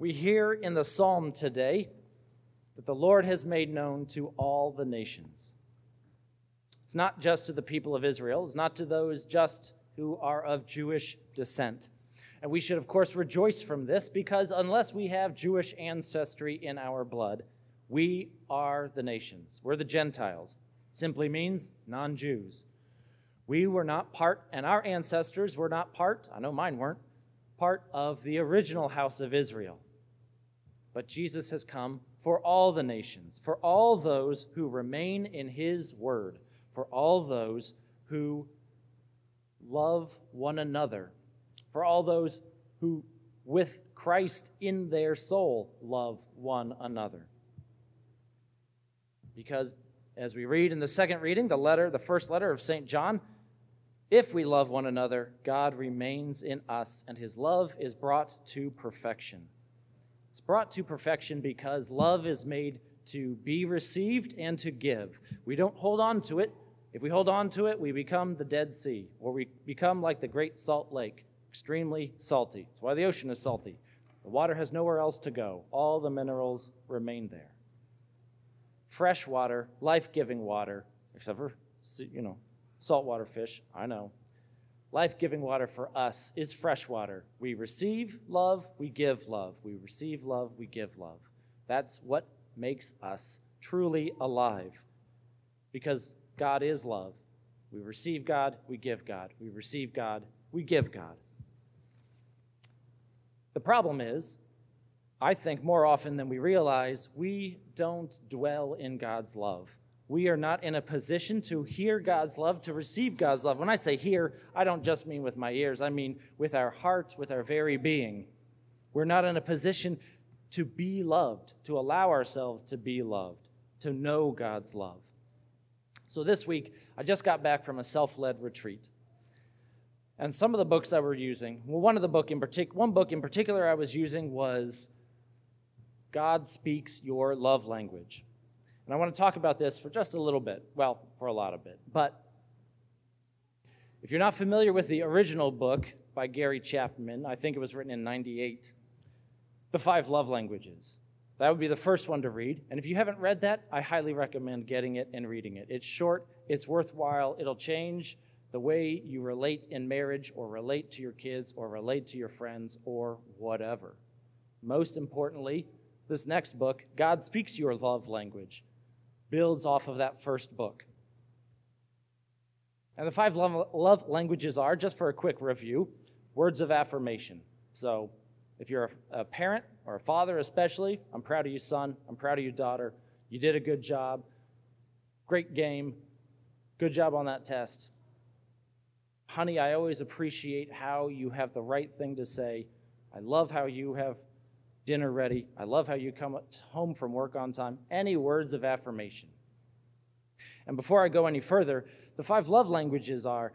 We hear in the psalm today that the Lord has made known to all the nations. It's not just to the people of Israel, it's not to those just who are of Jewish descent. And we should, of course, rejoice from this because unless we have Jewish ancestry in our blood, we are the nations. We're the Gentiles. Simply means non Jews. We were not part, and our ancestors were not part, I know mine weren't, part of the original house of Israel. But Jesus has come for all the nations, for all those who remain in his word, for all those who love one another, for all those who, with Christ in their soul, love one another. Because as we read in the second reading, the letter, the first letter of St. John, if we love one another, God remains in us, and his love is brought to perfection. It's brought to perfection because love is made to be received and to give. We don't hold on to it. If we hold on to it, we become the Dead Sea, or we become like the Great Salt Lake, extremely salty. That's why the ocean is salty. The water has nowhere else to go, all the minerals remain there. Fresh water, life giving water, except for, you know, saltwater fish, I know. Life giving water for us is fresh water. We receive love, we give love. We receive love, we give love. That's what makes us truly alive. Because God is love. We receive God, we give God. We receive God, we give God. The problem is, I think more often than we realize, we don't dwell in God's love we are not in a position to hear God's love, to receive God's love. When I say hear, I don't just mean with my ears, I mean with our hearts, with our very being. We're not in a position to be loved, to allow ourselves to be loved, to know God's love. So this week, I just got back from a self led retreat. And some of the books I were using, well, one of the book in particular, one book in particular I was using was God Speaks Your Love Language. And I want to talk about this for just a little bit. Well, for a lot of bit. But if you're not familiar with the original book by Gary Chapman, I think it was written in 98, The Five Love Languages. That would be the first one to read. And if you haven't read that, I highly recommend getting it and reading it. It's short, it's worthwhile, it'll change the way you relate in marriage or relate to your kids or relate to your friends or whatever. Most importantly, this next book, God Speaks Your Love Language builds off of that first book. And the five love languages are, just for a quick review, words of affirmation. So if you're a parent or a father, especially, I'm proud of you, son. I'm proud of you, daughter. You did a good job. Great game. Good job on that test. Honey, I always appreciate how you have the right thing to say. I love how you have dinner ready. I love how you come home from work on time. Any words of affirmation. And before I go any further, the five love languages are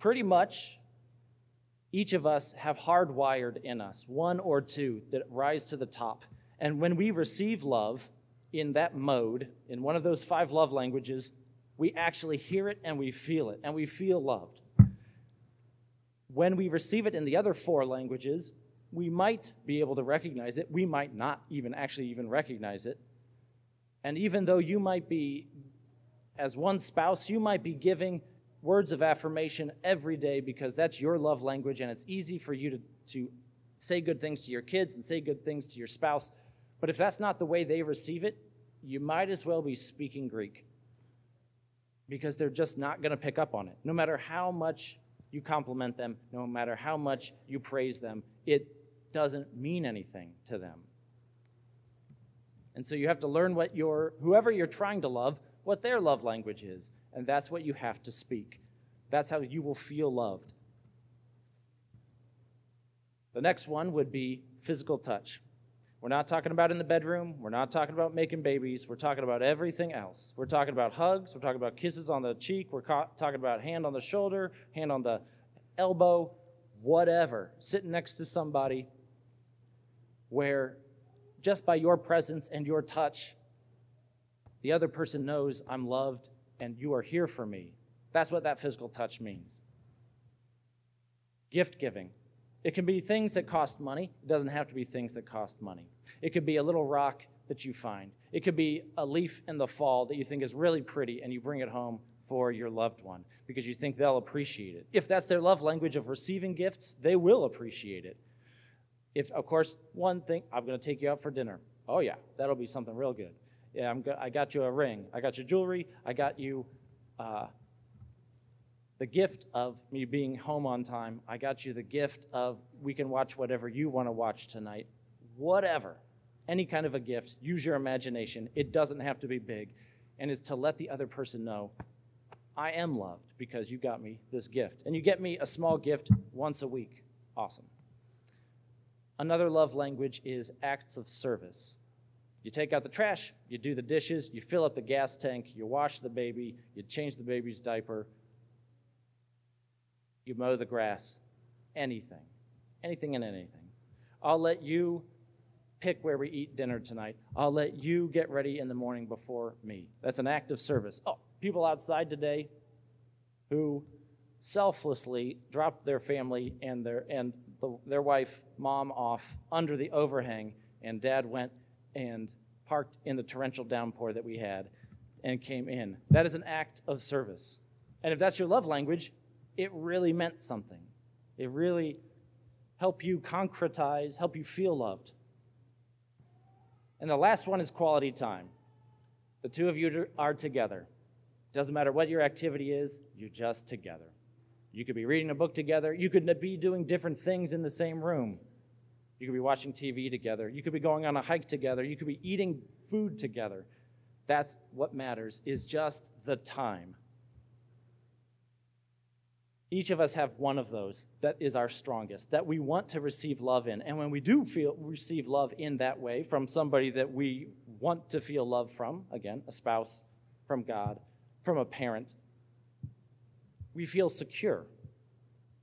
pretty much each of us have hardwired in us one or two that rise to the top. And when we receive love in that mode, in one of those five love languages, we actually hear it and we feel it, and we feel loved. When we receive it in the other four languages, we might be able to recognize it. We might not even actually even recognize it. And even though you might be, as one spouse, you might be giving words of affirmation every day because that's your love language and it's easy for you to, to say good things to your kids and say good things to your spouse. But if that's not the way they receive it, you might as well be speaking Greek because they're just not going to pick up on it. No matter how much you compliment them, no matter how much you praise them, it doesn't mean anything to them. And so you have to learn what your whoever you're trying to love, what their love language is, and that's what you have to speak. That's how you will feel loved. The next one would be physical touch. We're not talking about in the bedroom. We're not talking about making babies. We're talking about everything else. We're talking about hugs. We're talking about kisses on the cheek. We're ca- talking about hand on the shoulder, hand on the elbow, whatever. Sitting next to somebody where just by your presence and your touch, the other person knows I'm loved and you are here for me. That's what that physical touch means. Gift giving. It can be things that cost money. It doesn't have to be things that cost money. It could be a little rock that you find. It could be a leaf in the fall that you think is really pretty and you bring it home for your loved one because you think they'll appreciate it. If that's their love language of receiving gifts, they will appreciate it. If, of course, one thing, I'm going to take you out for dinner. Oh, yeah, that'll be something real good. Yeah, I'm go- I got you a ring. I got you jewelry. I got you uh, the gift of me being home on time. I got you the gift of we can watch whatever you want to watch tonight. Whatever. Any kind of a gift. Use your imagination. It doesn't have to be big. And is to let the other person know I am loved because you got me this gift. And you get me a small gift once a week. Awesome. Another love language is acts of service. You take out the trash, you do the dishes, you fill up the gas tank, you wash the baby, you change the baby's diaper, you mow the grass, anything, anything and anything. I'll let you pick where we eat dinner tonight. I'll let you get ready in the morning before me. That's an act of service. Oh, people outside today who selflessly dropped their family and their and the, their wife, mom, off under the overhang, and dad went and parked in the torrential downpour that we had and came in. That is an act of service. And if that's your love language, it really meant something. It really helped you concretize, help you feel loved. And the last one is quality time. The two of you are together. Doesn't matter what your activity is, you're just together. You could be reading a book together. You could be doing different things in the same room. You could be watching TV together. You could be going on a hike together. You could be eating food together. That's what matters is just the time. Each of us have one of those that is our strongest, that we want to receive love in. And when we do feel receive love in that way from somebody that we want to feel love from, again, a spouse, from God, from a parent, we feel secure.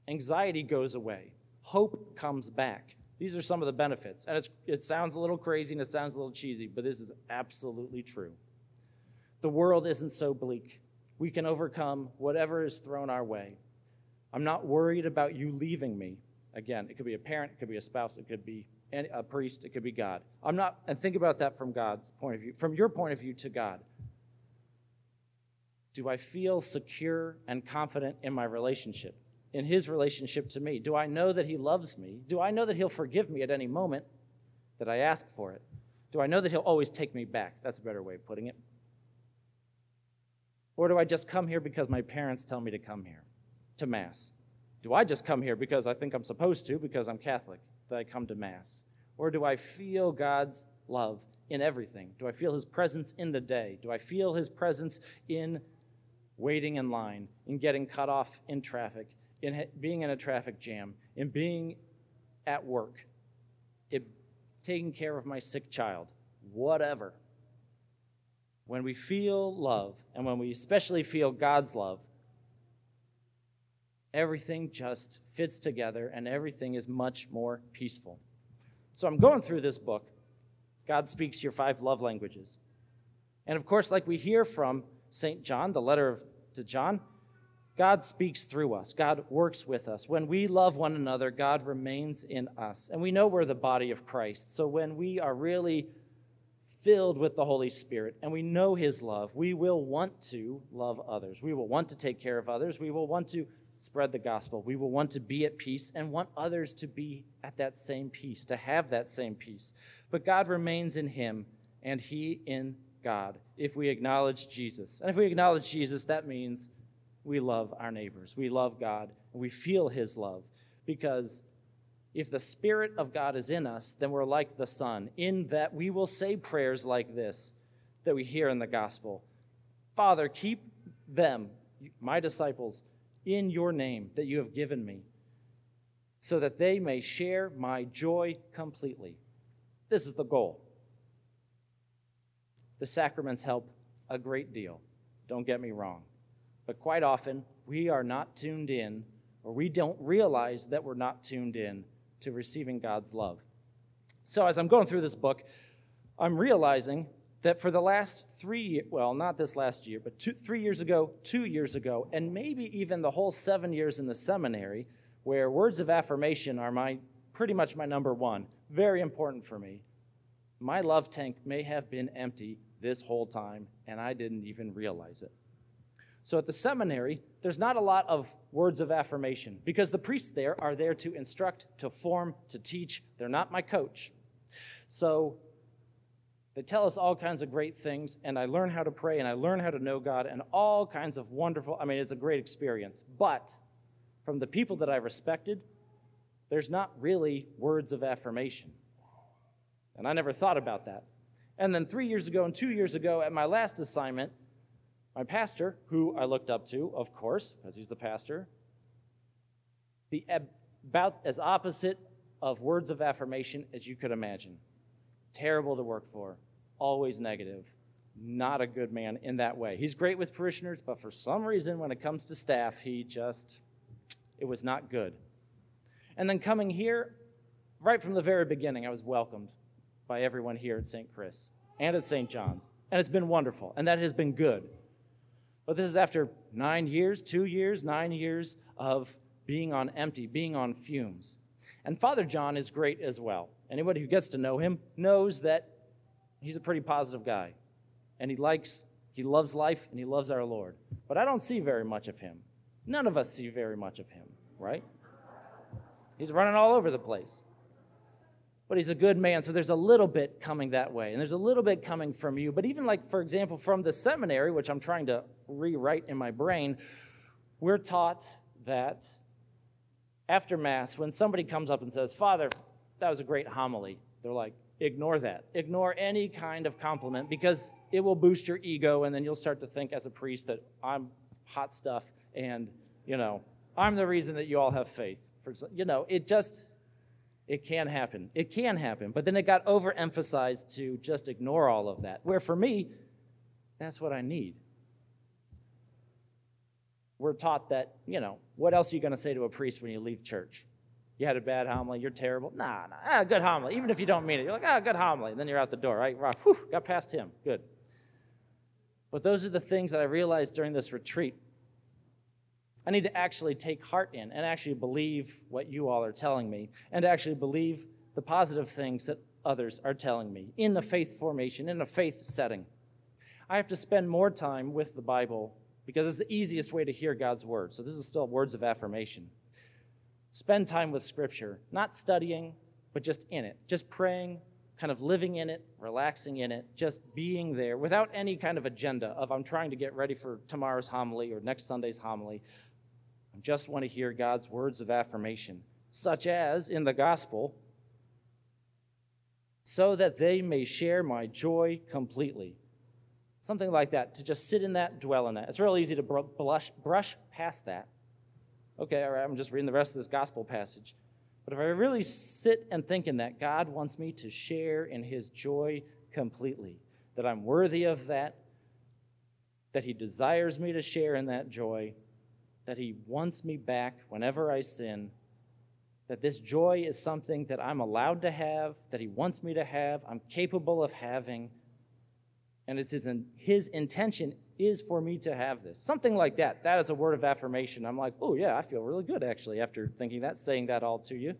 Anxiety goes away. Hope comes back. These are some of the benefits. And it sounds a little crazy and it sounds a little cheesy, but this is absolutely true. The world isn't so bleak. We can overcome whatever is thrown our way. I'm not worried about you leaving me. Again, it could be a parent, it could be a spouse, it could be a priest, it could be God. I'm not, and think about that from God's point of view, from your point of view to God. Do I feel secure and confident in my relationship, in His relationship to me? Do I know that He loves me? Do I know that He'll forgive me at any moment that I ask for it? Do I know that He'll always take me back? That's a better way of putting it. Or do I just come here because my parents tell me to come here? to Mass? Do I just come here because I think I'm supposed to, because I'm Catholic, that I come to Mass? Or do I feel God's love in everything? Do I feel His presence in the day? Do I feel His presence in waiting in line, in getting cut off in traffic, in being in a traffic jam, in being at work, in taking care of my sick child, whatever? When we feel love, and when we especially feel God's love, everything just fits together and everything is much more peaceful. So I'm going through this book. God speaks your five love languages. And of course, like we hear from St. John, the letter of, to John, God speaks through us. God works with us. When we love one another, God remains in us. And we know we're the body of Christ. So when we are really filled with the Holy Spirit and we know His love, we will want to love others. We will want to take care of others. We will want to spread the gospel. We will want to be at peace and want others to be at that same peace, to have that same peace. But God remains in him and he in God if we acknowledge Jesus. And if we acknowledge Jesus, that means we love our neighbors. We love God and we feel his love because if the Spirit of God is in us, then we're like the Son, in that we will say prayers like this that we hear in the gospel Father, keep them, my disciples, in your name that you have given me, so that they may share my joy completely. This is the goal. The sacraments help a great deal, don't get me wrong. But quite often, we are not tuned in, or we don't realize that we're not tuned in to receiving God's love. So, as I'm going through this book, I'm realizing that for the last three, well, not this last year, but two, three years ago, two years ago, and maybe even the whole seven years in the seminary, where words of affirmation are my pretty much my number one. Very important for me. My love tank may have been empty this whole time, and I didn't even realize it. So at the seminary, there's not a lot of words of affirmation because the priests there are there to instruct, to form, to teach. They're not my coach. So they tell us all kinds of great things, and I learn how to pray and I learn how to know God and all kinds of wonderful, I mean, it's a great experience. But from the people that I respected, there's not really words of affirmation. And I never thought about that. And then three years ago and two years ago at my last assignment, my pastor, who I looked up to, of course, because he's the pastor, the about as opposite of words of affirmation as you could imagine. Terrible to work for, always negative, not a good man in that way. He's great with parishioners, but for some reason, when it comes to staff, he just, it was not good. And then coming here, right from the very beginning, I was welcomed by everyone here at St. Chris and at St. John's. And it's been wonderful, and that has been good. But this is after nine years, two years, nine years of being on empty, being on fumes. And Father John is great as well. Anybody who gets to know him knows that he's a pretty positive guy. And he likes, he loves life, and he loves our Lord. But I don't see very much of him. None of us see very much of him, right? He's running all over the place but he's a good man. So there's a little bit coming that way, and there's a little bit coming from you. But even like, for example, from the seminary, which I'm trying to rewrite in my brain, we're taught that after Mass, when somebody comes up and says, Father, that was a great homily, they're like, ignore that. Ignore any kind of compliment because it will boost your ego, and then you'll start to think as a priest that I'm hot stuff and, you know, I'm the reason that you all have faith. For, you know, it just it can happen. It can happen. But then it got overemphasized to just ignore all of that. Where for me, that's what I need. We're taught that, you know, what else are you going to say to a priest when you leave church? You had a bad homily, you're terrible. Nah, nah, ah, good homily. Even if you don't mean it, you're like, ah, good homily. And then you're out the door, right? Whew, got past him. Good. But those are the things that I realized during this retreat I need to actually take heart in and actually believe what you all are telling me and actually believe the positive things that others are telling me in the faith formation, in a faith setting. I have to spend more time with the Bible because it's the easiest way to hear God's word. So this is still words of affirmation. Spend time with Scripture, not studying, but just in it, just praying, kind of living in it, relaxing in it, just being there without any kind of agenda of I'm trying to get ready for tomorrow's homily or next Sunday's homily just want to hear God's words of affirmation, such as in the gospel, so that they may share my joy completely. Something like that, to just sit in that, dwell in that. It's real easy to blush, brush past that. Okay, all right, I'm just reading the rest of this gospel passage. But if I really sit and think in that, God wants me to share in his joy completely, that I'm worthy of that, that he desires me to share in that joy, that He wants me back whenever I sin, that this joy is something that I'm allowed to have, that He wants me to have, I'm capable of having, and it's his, his intention is for me to have this. Something like that. That is a word of affirmation. I'm like, oh, yeah, I feel really good actually after thinking that, saying that all to you.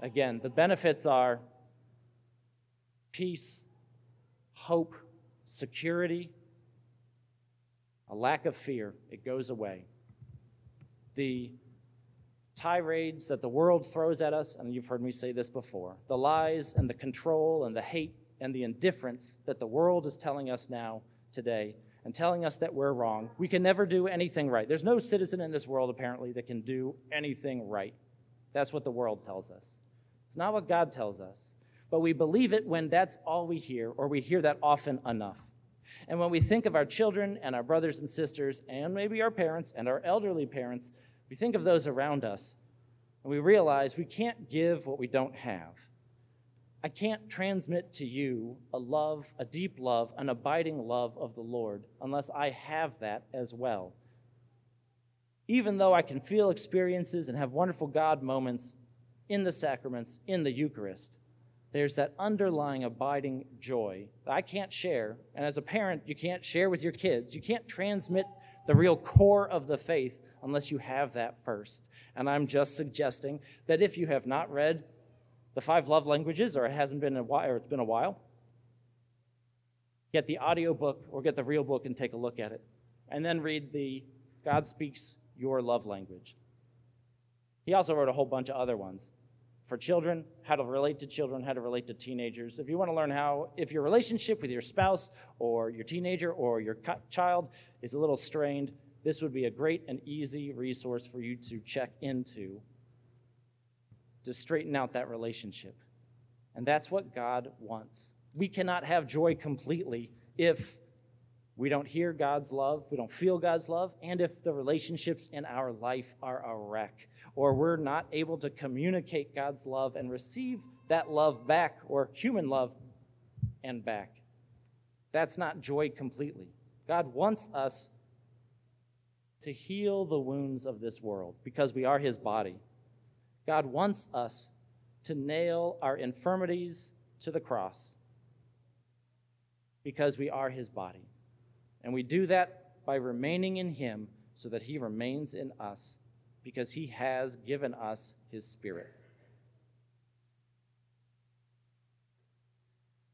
Again, the benefits are peace, hope, security, a lack of fear, it goes away. The tirades that the world throws at us, and you've heard me say this before, the lies and the control and the hate and the indifference that the world is telling us now today and telling us that we're wrong. We can never do anything right. There's no citizen in this world, apparently, that can do anything right. That's what the world tells us. It's not what God tells us. But we believe it when that's all we hear, or we hear that often enough. And when we think of our children and our brothers and sisters, and maybe our parents and our elderly parents, we think of those around us, and we realize we can't give what we don't have. I can't transmit to you a love, a deep love, an abiding love of the Lord unless I have that as well. Even though I can feel experiences and have wonderful God moments in the sacraments, in the Eucharist, there's that underlying abiding joy that I can't share. And as a parent, you can't share with your kids. You can't transmit the real core of the faith, unless you have that first. And I'm just suggesting that if you have not read the five love languages, or it hasn't been a while, or it's been a while, get the audio book or get the real book and take a look at it. And then read the God Speaks Your Love Language. He also wrote a whole bunch of other ones for children, how to relate to children, how to relate to teenagers. If you want to learn how, if your relationship with your spouse or your teenager or your child is a little strained, this would be a great and easy resource for you to check into to straighten out that relationship. And that's what God wants. We cannot have joy completely if we don't hear God's love, we don't feel God's love, and if the relationships in our life are a wreck, or we're not able to communicate God's love and receive that love back, or human love and back. That's not joy completely. God wants us to heal the wounds of this world because we are His body. God wants us to nail our infirmities to the cross because we are His body. And we do that by remaining in Him so that He remains in us because He has given us His Spirit.